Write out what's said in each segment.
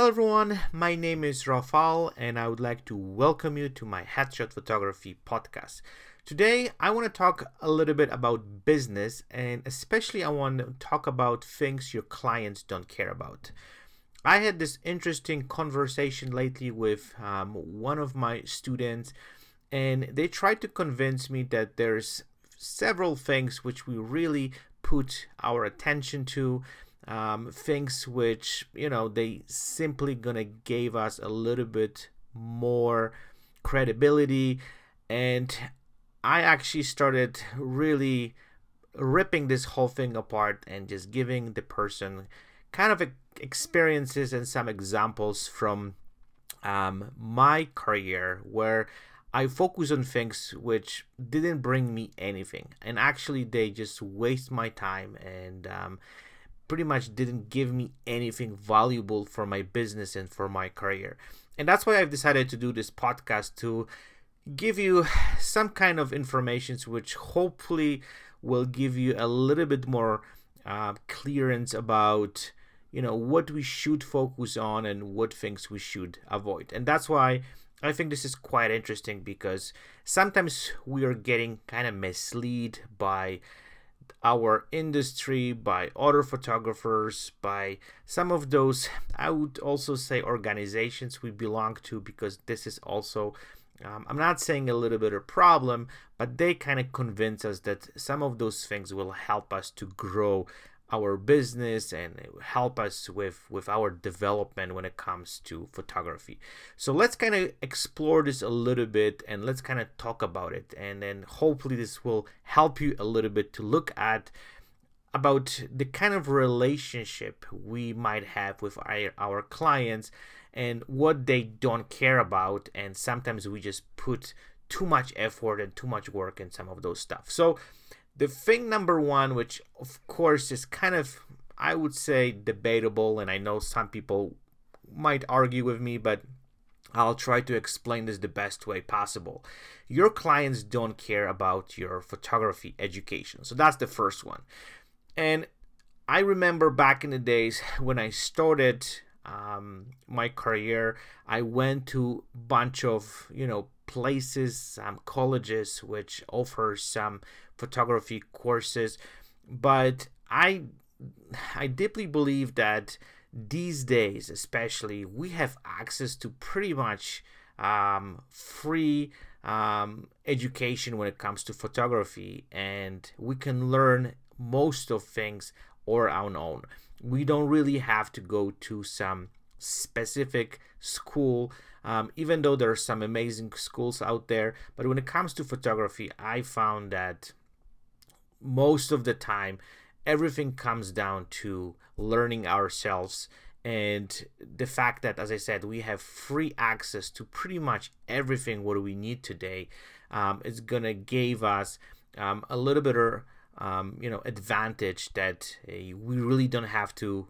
Hello everyone, my name is Rafal and I would like to welcome you to my Headshot Photography podcast. Today I want to talk a little bit about business and especially I want to talk about things your clients don't care about. I had this interesting conversation lately with um, one of my students and they tried to convince me that there's several things which we really put our attention to um, things which you know they simply gonna gave us a little bit more credibility. And i actually started really ripping this whole thing apart and just giving the person kind of experiences and some examples from um, my career where I focus on things which didn't bring me anything, and actually they just waste my time and um, pretty much didn't give me anything valuable for my business and for my career. And that's why I've decided to do this podcast to give you some kind of information which hopefully will give you a little bit more uh, clearance about you know what we should focus on and what things we should avoid and that's why i think this is quite interesting because sometimes we are getting kind of misled by our industry, by other photographers, by some of those, I would also say, organizations we belong to, because this is also, um, I'm not saying a little bit of problem, but they kind of convince us that some of those things will help us to grow our business and help us with with our development when it comes to photography. So let's kind of explore this a little bit and let's kind of talk about it. And then hopefully this will help you a little bit to look at about the kind of relationship we might have with our, our clients and what they don't care about. And sometimes we just put too much effort and too much work in some of those stuff. So the thing number one, which of course is kind of, I would say, debatable, and I know some people might argue with me, but I'll try to explain this the best way possible. Your clients don't care about your photography education. So that's the first one. And I remember back in the days when I started um, my career, I went to bunch of, you know, places, some colleges which offer some photography courses, but I I deeply believe that these days, especially, we have access to pretty much um, free um, education when it comes to photography, and we can learn most of things on our own. We don't really have to go to some specific school um, even though there are some amazing schools out there. But when it comes to photography i found that most of the time everything comes down to learning ourselves and the fact that as i said we have free access to pretty much everything what we need today um, is gonna give us um, a little bit of um, you know advantage that uh, we really don't have to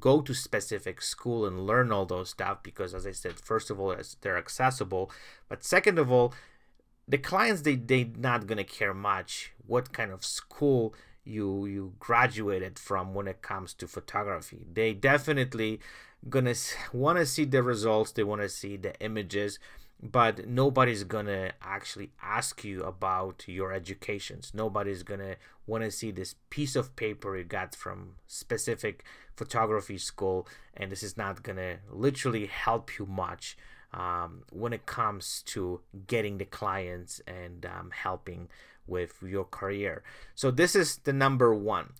go to specific school and learn all those stuff because as i said first of all they're accessible but second of all the clients they they not gonna care much what kind of school you you graduated from when it comes to photography. They definitely gonna want to see the results they want to see the images but nobody's gonna actually ask you about your educations. Nobody's gonna want to see this piece of paper you got from specific photography school and this is not gonna literally help you much um, when it comes to getting the clients and um, helping with your career. So this is the number one.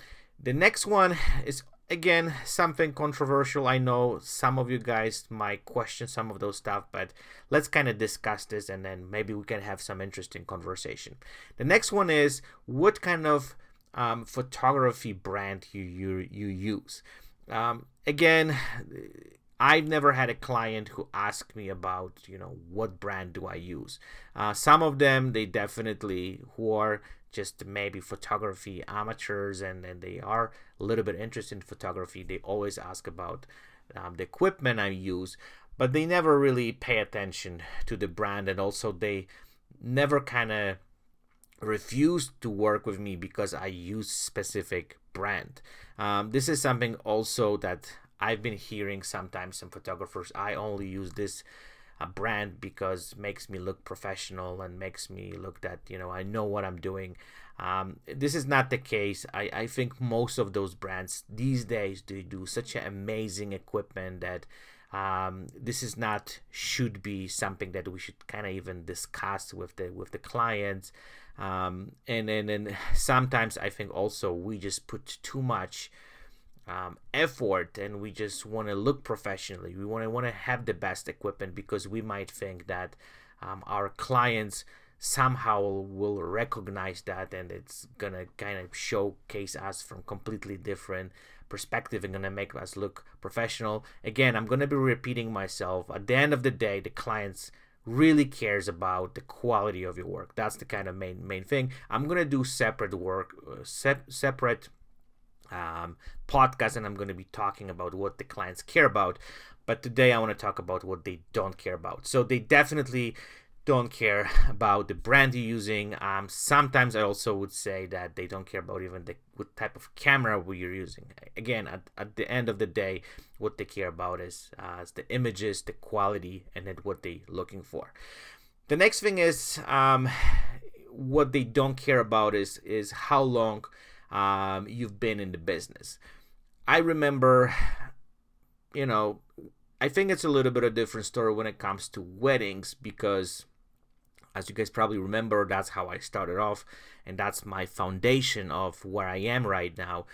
The next one is again something controversial i know some of you guys might question some of those stuff but let's kind of discuss this and then maybe we can have some interesting conversation. The next one is what kind of um, photography brand you you, you use? Um, again I've never had a client who asked me about, you know, what brand do I use. Uh, some of them, they definitely, who are just maybe photography amateurs and, and they are a little bit interested in photography, they always ask about um, the equipment I use, but they never really pay attention to the brand and also they never kind of refuse to work with me because I use specific brand. Um, this is something also that I've been hearing sometimes some photographers, I only use this a brand because makes me look professional and makes me look that you know I know what I'm doing. Um, this is not the case. I, I think most of those brands these days they do such an amazing equipment that um, this is not should be something that we should kind of even discuss with the with the clients. Um, and then and sometimes I think also we just put too much um, effort and we just want to look professionally. We want to want to have the best equipment because we might think that um, our clients somehow will recognize that and it's gonna kind of showcase us from completely different perspective and gonna make us look professional. Again i'm gonna be repeating myself. At the end of the day the clients really cares about the quality of your work. That's the kind of main main thing. I'm gonna do separate work uh, se- separate um, podcast and I'm going to be talking about what the clients care about. But today I want to talk about what they don't care about. So they definitely don't care about the brand you're using. Um, sometimes I also would say that they don't care about even the what type of camera you're using. Again, at, at the end of the day, what they care about is, uh, is the images, the quality, and then what they're looking for. The next thing is um, what they don't care about is is how long um, you've been in the business. I remember, you know, I think it's a little bit of a different story when it comes to weddings because, as you guys probably remember, that's how I started off, and that's my foundation of where I am right now.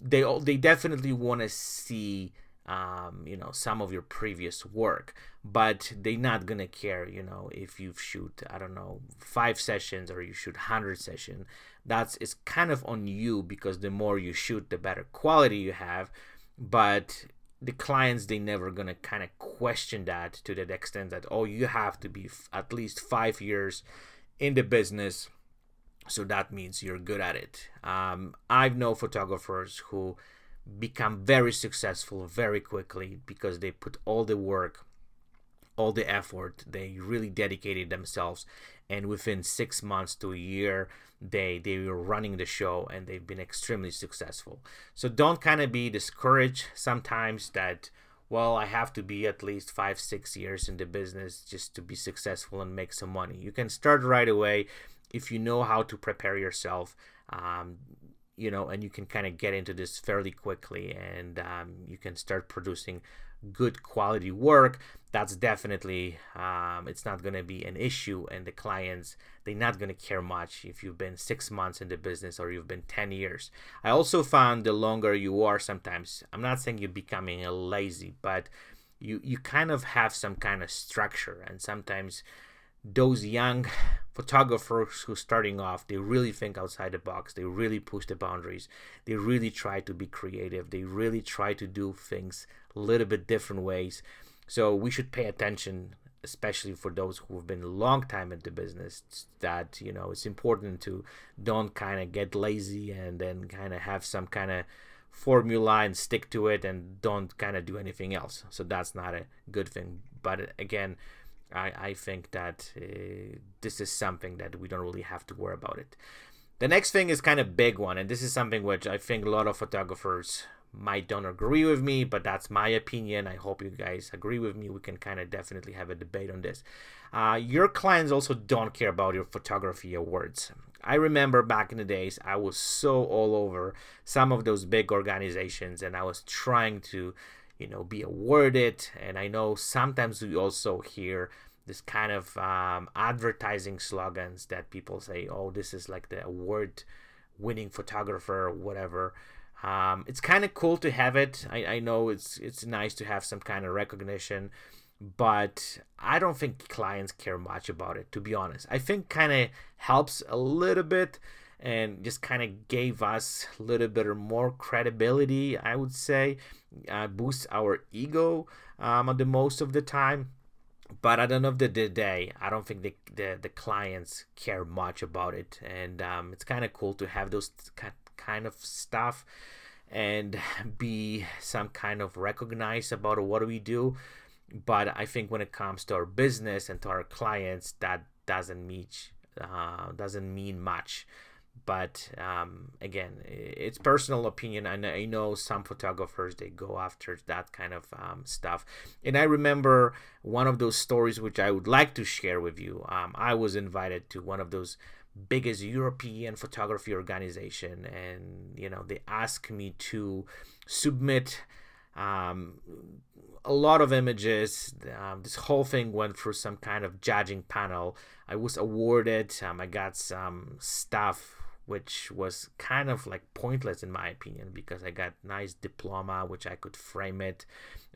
They all, they definitely want to see um, you know some of your previous work but they're not gonna care you know if you shoot i don't know five sessions or you shoot 100 session that's it's kind of on you because the more you shoot the better quality you have. But the clients they never gonna kind of question that to that extent that oh you have to be f- at least five years in the business. So that means you're good at it. Um, i've known photographers who become very successful very quickly because they put all the work all the effort they really dedicated themselves and within six months to a year they they were running the show and they've been extremely successful. So don't kind of be discouraged sometimes that well i have to be at least five six years in the business just to be successful and make some money. You can start right away if you know how to prepare yourself um, you know, and you can kind of get into this fairly quickly and um, you can start producing good quality work that's definitely um, it's not going to be an issue and the clients they're not going to care much if you've been six months in the business or you've been 10 years. I also found the longer you are sometimes i'm not saying you're becoming a lazy but you you kind of have some kind of structure and sometimes those young photographers who starting off they really think outside the box they really push the boundaries they really try to be creative they really try to do things a little bit different ways so we should pay attention especially for those who have been a long time in the business that you know it's important to don't kind of get lazy and then kind of have some kind of formula and stick to it and don't kind of do anything else so that's not a good thing but again I, I think that uh, this is something that we don't really have to worry about it. The next thing is kind of big one, and this is something which I think a lot of photographers might don't agree with me, but that's my opinion. I hope you guys agree with me. We can kind of definitely have a debate on this. Uh, your clients also don't care about your photography awards. I remember back in the days, I was so all over some of those big organizations, and I was trying to you know be awarded and i know sometimes we also hear this kind of um, advertising slogans that people say oh this is like the award winning photographer whatever um, it's kind of cool to have it I, I know it's it's nice to have some kind of recognition but i don't think clients care much about it to be honest i think kind of helps a little bit and just kind of gave us a little bit more credibility, I would say, uh, boost our ego um, the most of the time. But at the end of the day, I don't think the, the, the clients care much about it. And um, it's kind of cool to have those kind of stuff and be some kind of recognized about what we do. But I think when it comes to our business and to our clients, that doesn't mean uh, doesn't mean much. But um, again it's personal opinion. And i know some photographers they go after that kind of um, stuff. And i remember one of those stories which i would like to share with you. Um, i was invited to one of those biggest european photography organization and you know they asked me to submit um, a lot of images. Um, this whole thing went through some kind of judging panel. I was awarded. Um, I got some stuff which was kind of like pointless in my opinion because I got nice diploma which I could frame it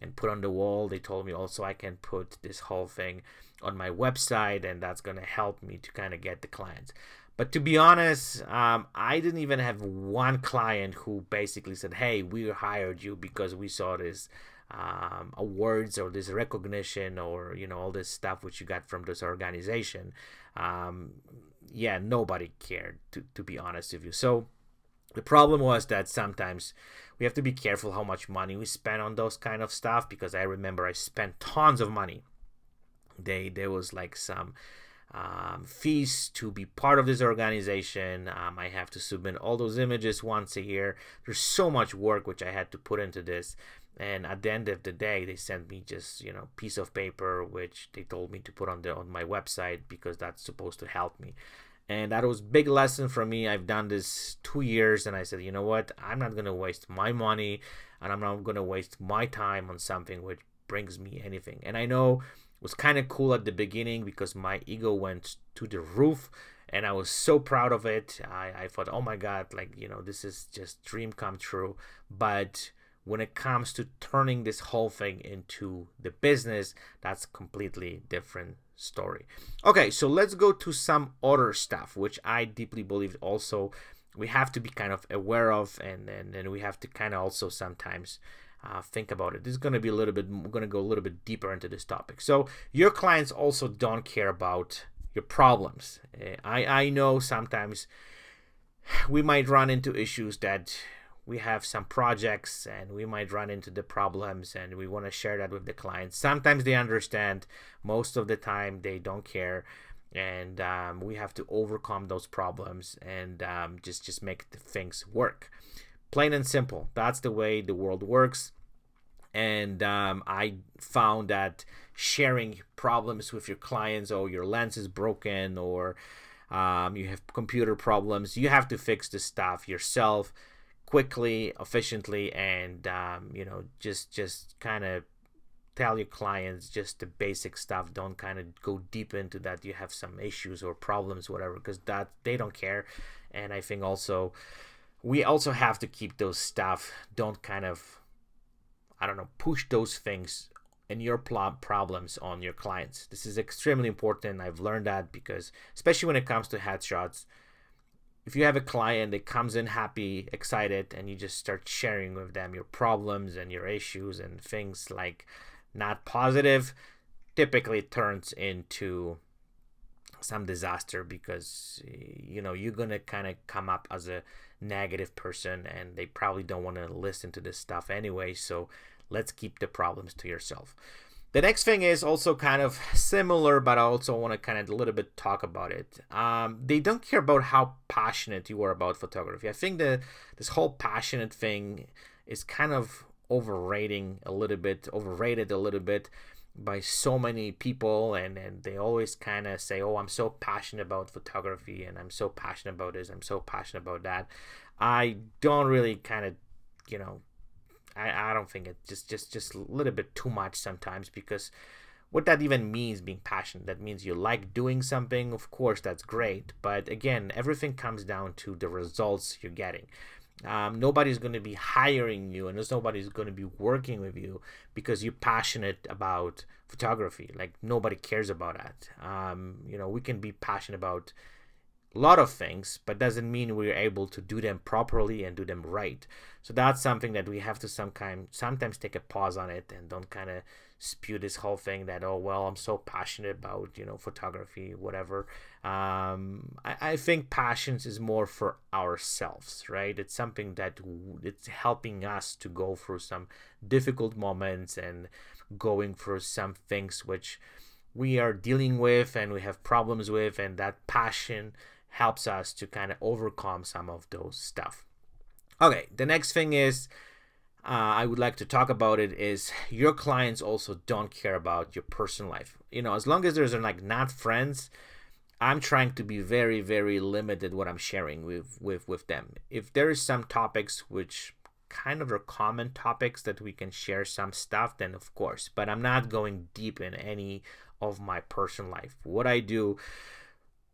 and put on the wall. They told me also I can put this whole thing on my website and that's going to help me to kind of get the clients. But to be honest, um, I didn't even have one client who basically said, "Hey, we hired you because we saw this um, awards or this recognition or you know all this stuff which you got from this organization." Um, yeah, nobody cared to to be honest with you. So the problem was that sometimes we have to be careful how much money we spend on those kind of stuff because I remember I spent tons of money. They there was like some um, fees to be part of this organization. Um, I have to submit all those images once a year. There's so much work which I had to put into this. And at the end of the day, they sent me just you know piece of paper which they told me to put on the on my website because that's supposed to help me. And that was big lesson for me. I've done this two years, and I said, you know what? I'm not gonna waste my money, and I'm not gonna waste my time on something which brings me anything. And I know it was kind of cool at the beginning because my ego went to the roof and I was so proud of it. I, I thought, oh my God, like, you know, this is just dream come true. But when it comes to turning this whole thing into the business, that's completely different story. Okay, so let's go to some other stuff, which I deeply believe also we have to be kind of aware of and and, and we have to kind of also sometimes uh, think about it. This is going to be a little bit, we're going to go a little bit deeper into this topic. So, your clients also don't care about your problems. Eh, I, I know sometimes we might run into issues that we have some projects and we might run into the problems and we want to share that with the clients. Sometimes they understand, most of the time they don't care. And um, we have to overcome those problems and um, just just make the things work plain and simple that's the way the world works and um, i found that sharing problems with your clients or your lens is broken or um, you have computer problems you have to fix the stuff yourself quickly efficiently and um, you know just just kind of tell your clients just the basic stuff. Don't kind of go deep into that you have some issues or problems whatever because that they don't care. And i think also we also have to keep those stuff don't kind of i don't know push those things and your problems on your clients. This is extremely important. I've learned that because especially when it comes to headshots if you have a client that comes in happy excited and you just start sharing with them your problems and your issues and things like not positive typically turns into some disaster because you know you're gonna kind of come up as a negative person and they probably don't want to listen to this stuff anyway. So let's keep the problems to yourself. The next thing is also kind of similar, but I also want to kind of a little bit talk about it. Um, they don't care about how passionate you are about photography. I think that this whole passionate thing is kind of overrating a little bit, overrated a little bit by so many people and, and they always kind of say oh i'm so passionate about photography and i'm so passionate about this i'm so passionate about that i don't really kind of you know I, I don't think it just just just a little bit too much sometimes because what that even means being passionate that means you like doing something of course that's great but again everything comes down to the results you're getting. Um, nobody's going to be hiring you and nobody's going to be working with you because you're passionate about photography like nobody cares about that. Um, you know we can be passionate about lot of things but doesn't mean we're able to do them properly and do them right. So that's something that we have to some kind sometimes take a pause on it and don't kind of spew this whole thing that oh well i'm so passionate about you know photography whatever. Um, I, I think passions is more for ourselves right? It's something that w- it's helping us to go through some difficult moments and going through some things which we are dealing with and we have problems with and that passion helps us to kind of overcome some of those stuff. Okay, the next thing is uh, I would like to talk about it is your clients also don't care about your personal life. You know, as long as there's like not friends, I'm trying to be very, very limited what I'm sharing with with with them. If there is some topics which kind of are common topics that we can share some stuff, then of course. But I'm not going deep in any of my personal life. What I do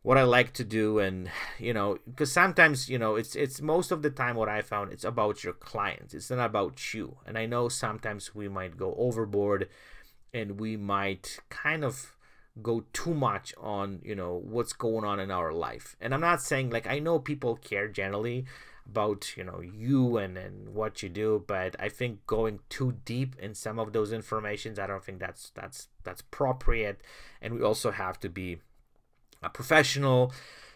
what I like to do and you know because sometimes you know it's it's most of the time what I found it's about your clients. It's not about you. And I know sometimes we might go overboard and we might kind of go too much on you know what's going on in our life. And I'm not saying like I know people care generally about you know you and and what you do but I think going too deep in some of those informations I don't think that's that's that's appropriate. And we also have to be a professional.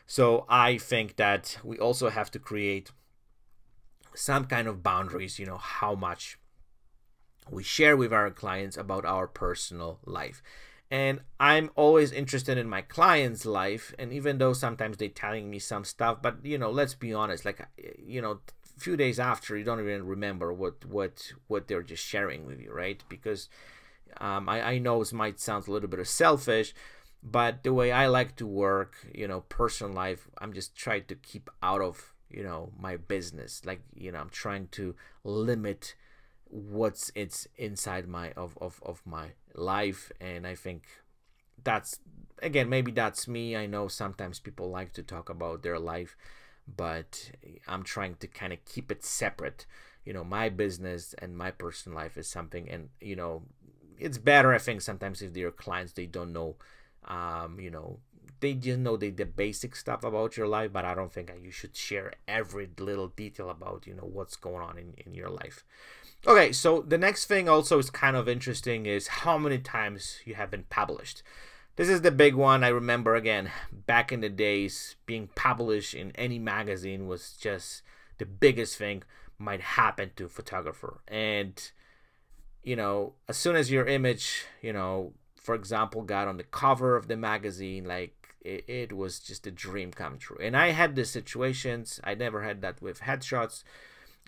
So I think that we also have to create some kind of boundaries, you know, how much we share with our clients about our personal life. And I'm always interested in my client's life. And even though sometimes they're telling me some stuff, but you know, let's be honest, like, you know, a few days after, you don't even remember what, what, what they're just sharing with you, right? Because um, I, I know it might sound a little bit selfish, but the way I like to work, you know, personal life, I'm just trying to keep out of, you know, my business. Like, you know, I'm trying to limit what's it's inside my of, of, of my life and I think that's again maybe that's me. I know sometimes people like to talk about their life, but I'm trying to kind of keep it separate. You know, my business and my personal life is something and you know, it's better I think sometimes if they're clients they don't know um, you know, they just know the, the basic stuff about your life, but I don't think you should share every little detail about, you know, what's going on in, in your life. Okay, so the next thing also is kind of interesting is how many times you have been published. This is the big one. I remember again, back in the days, being published in any magazine was just the biggest thing might happen to a photographer. And, you know, as soon as your image, you know, for example, got on the cover of the magazine, like it, it was just a dream come true. And I had the situations, I never had that with headshots.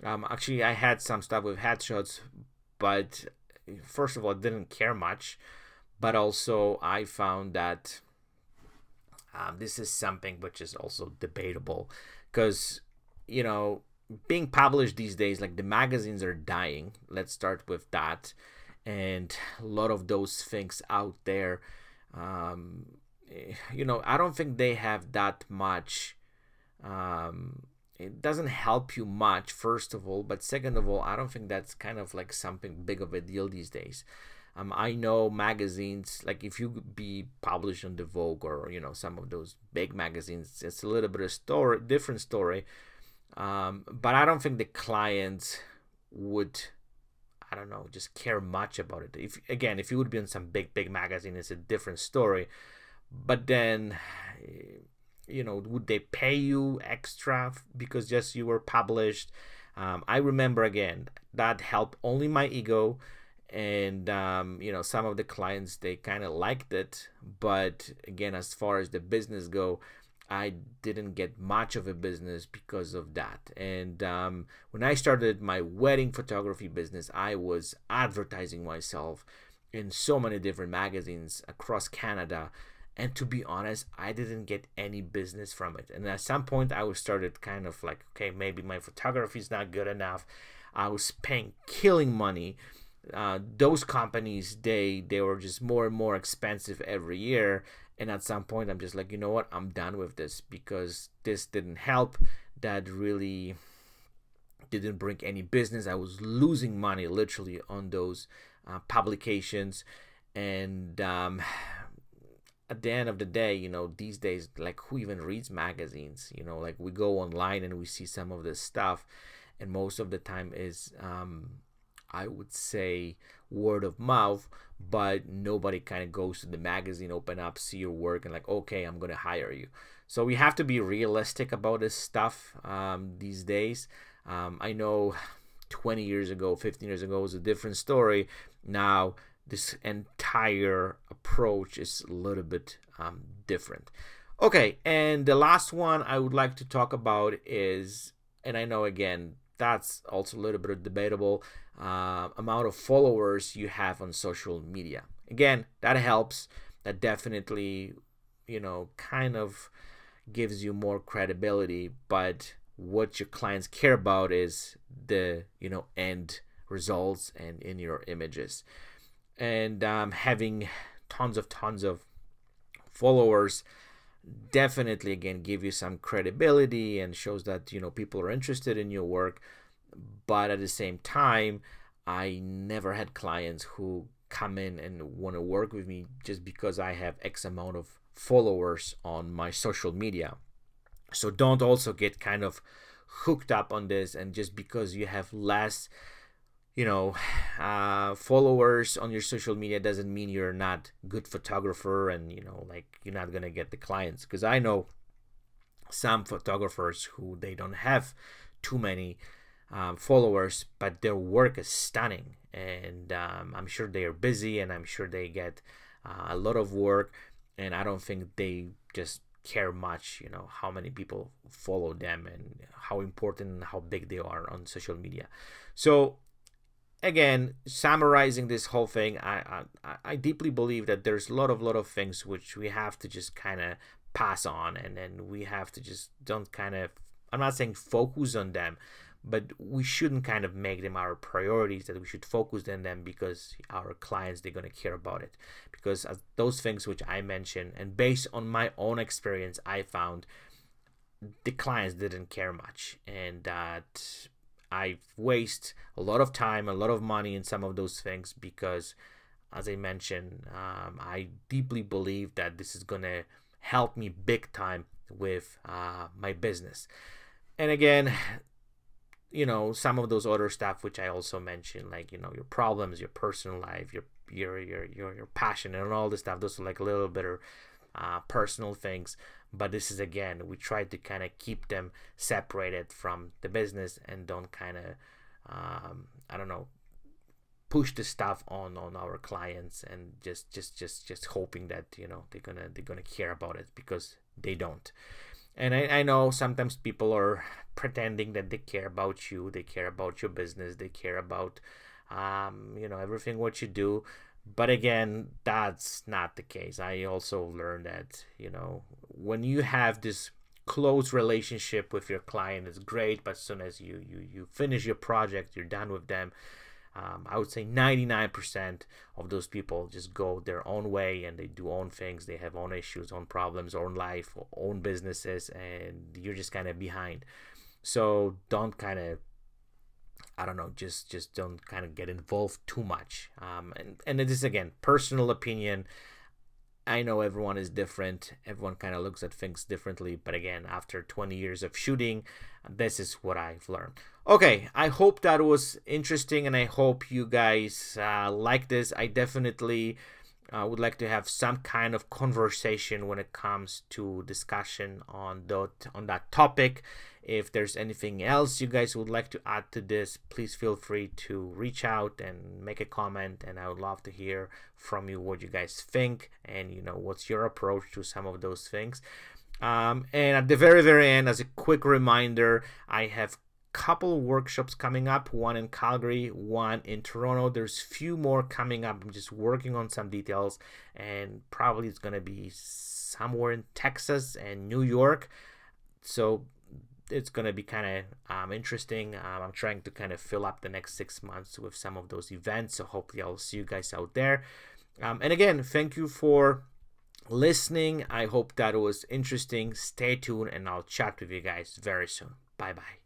Um, actually, I had some stuff with headshots, but first of all, I didn't care much. But also, I found that um, this is something which is also debatable because, you know, being published these days, like the magazines are dying. Let's start with that and a lot of those things out there um, you know i don't think they have that much um, it doesn't help you much first of all but second of all i don't think that's kind of like something big of a deal these days. Um, i know magazines like if you be published on the vogue or you know some of those big magazines it's a little bit of story different story. Um, but i don't think the clients would I don't know, just care much about it. If again, if you would be in some big big magazine, it's a different story. But then, you know, would they pay you extra because just you were published? Um, I remember again that helped only my ego, and um, you know some of the clients they kind of liked it. But again, as far as the business go, I didn't get much of a business because of that. And um, when I started my wedding photography business, I was advertising myself in so many different magazines across Canada. And to be honest, I didn't get any business from it. And at some point, I was started kind of like, okay, maybe my photography is not good enough. I was paying killing money. Uh, those companies, they they were just more and more expensive every year and at some point i'm just like you know what? I'm done with this because this didn't help. That really didn't bring any business. I was losing money literally on those uh, publications. And um, at the end of the day you know these days like who even reads magazines? You know like we go online and we see some of this stuff. And most of the time is um, i would say word of mouth but nobody kind of goes to the magazine, open up, see your work, and like, okay, I'm gonna hire you. So we have to be realistic about this stuff um, these days. Um, I know 20 years ago, 15 years ago was a different story. Now this entire approach is a little bit um, different. Okay, and the last one I would like to talk about is, and I know again that's also a little bit debatable, uh, amount of followers you have on social media. Again, that helps. That definitely, you know, kind of gives you more credibility. But what your clients care about is the, you know, end results and in your images. And um, having tons of tons of followers definitely again give you some credibility and shows that you know people are interested in your work but at the same time i never had clients who come in and want to work with me just because i have x amount of followers on my social media. So don't also get kind of hooked up on this and just because you have less you know uh, followers on your social media doesn't mean you're not good photographer and you know like you're not gonna get the clients. Because i know some photographers who they don't have too many um, followers but their work is stunning and um, i'm sure they are busy and i'm sure they get uh, a lot of work and i don't think they just care much you know how many people follow them and how important and how big they are on social media so again, summarizing this whole thing, I, I I deeply believe that there's a lot of lot of things which we have to just kind of pass on, and then we have to just don't kind of. I'm not saying focus on them, but we shouldn't kind of make them our priorities. That we should focus on them because our clients they're gonna care about it. Because those things which I mentioned, and based on my own experience, I found the clients didn't care much, and that I waste a lot of time, a lot of money in some of those things because, as I mentioned, um, I deeply believe that this is gonna help me big time with uh, my business. And again, you know, some of those other stuff which I also mentioned, like you know, your problems, your personal life, your your your your your passion, and all this stuff. Those are like a little bit of uh, personal things but this is again we try to kind of keep them separated from the business and don't kind of um, i don't know push the stuff on on our clients and just just just just hoping that you know they're gonna they're gonna care about it because they don't and I, I know sometimes people are pretending that they care about you they care about your business they care about um, you know everything what you do. But again that's not the case. I also learned that you know when you have this close relationship with your client it's great but as soon as you you, you finish your project you're done with them um, i would say 99% of those people just go their own way and they do own things they have own issues own problems own life own businesses and you're just kind of behind so don't kind of I don't know, just just don't kind of get involved too much. Um, and and it is again personal opinion. I know everyone is different. Everyone kind of looks at things differently. But again, after 20 years of shooting, this is what I've learned. Okay, I hope that was interesting, and I hope you guys uh, like this. I definitely uh, would like to have some kind of conversation when it comes to discussion on that on that topic if there's anything else you guys would like to add to this, please feel free to reach out and make a comment. And I would love to hear from you what you guys think and you know what's your approach to some of those things. Um, and at the very very end, as a quick reminder, I have a couple workshops coming up one in calgary one in toronto there's a few more coming up i'm just working on some details and probably it's going to be somewhere in texas and new york so it's going to be kind of um, interesting. Um, I'm trying to kind of fill up the next six months with some of those events. So hopefully I'll see you guys out there. Um, and again, thank you for listening. I hope that was interesting. Stay tuned and I'll chat with you guys very soon. Bye bye.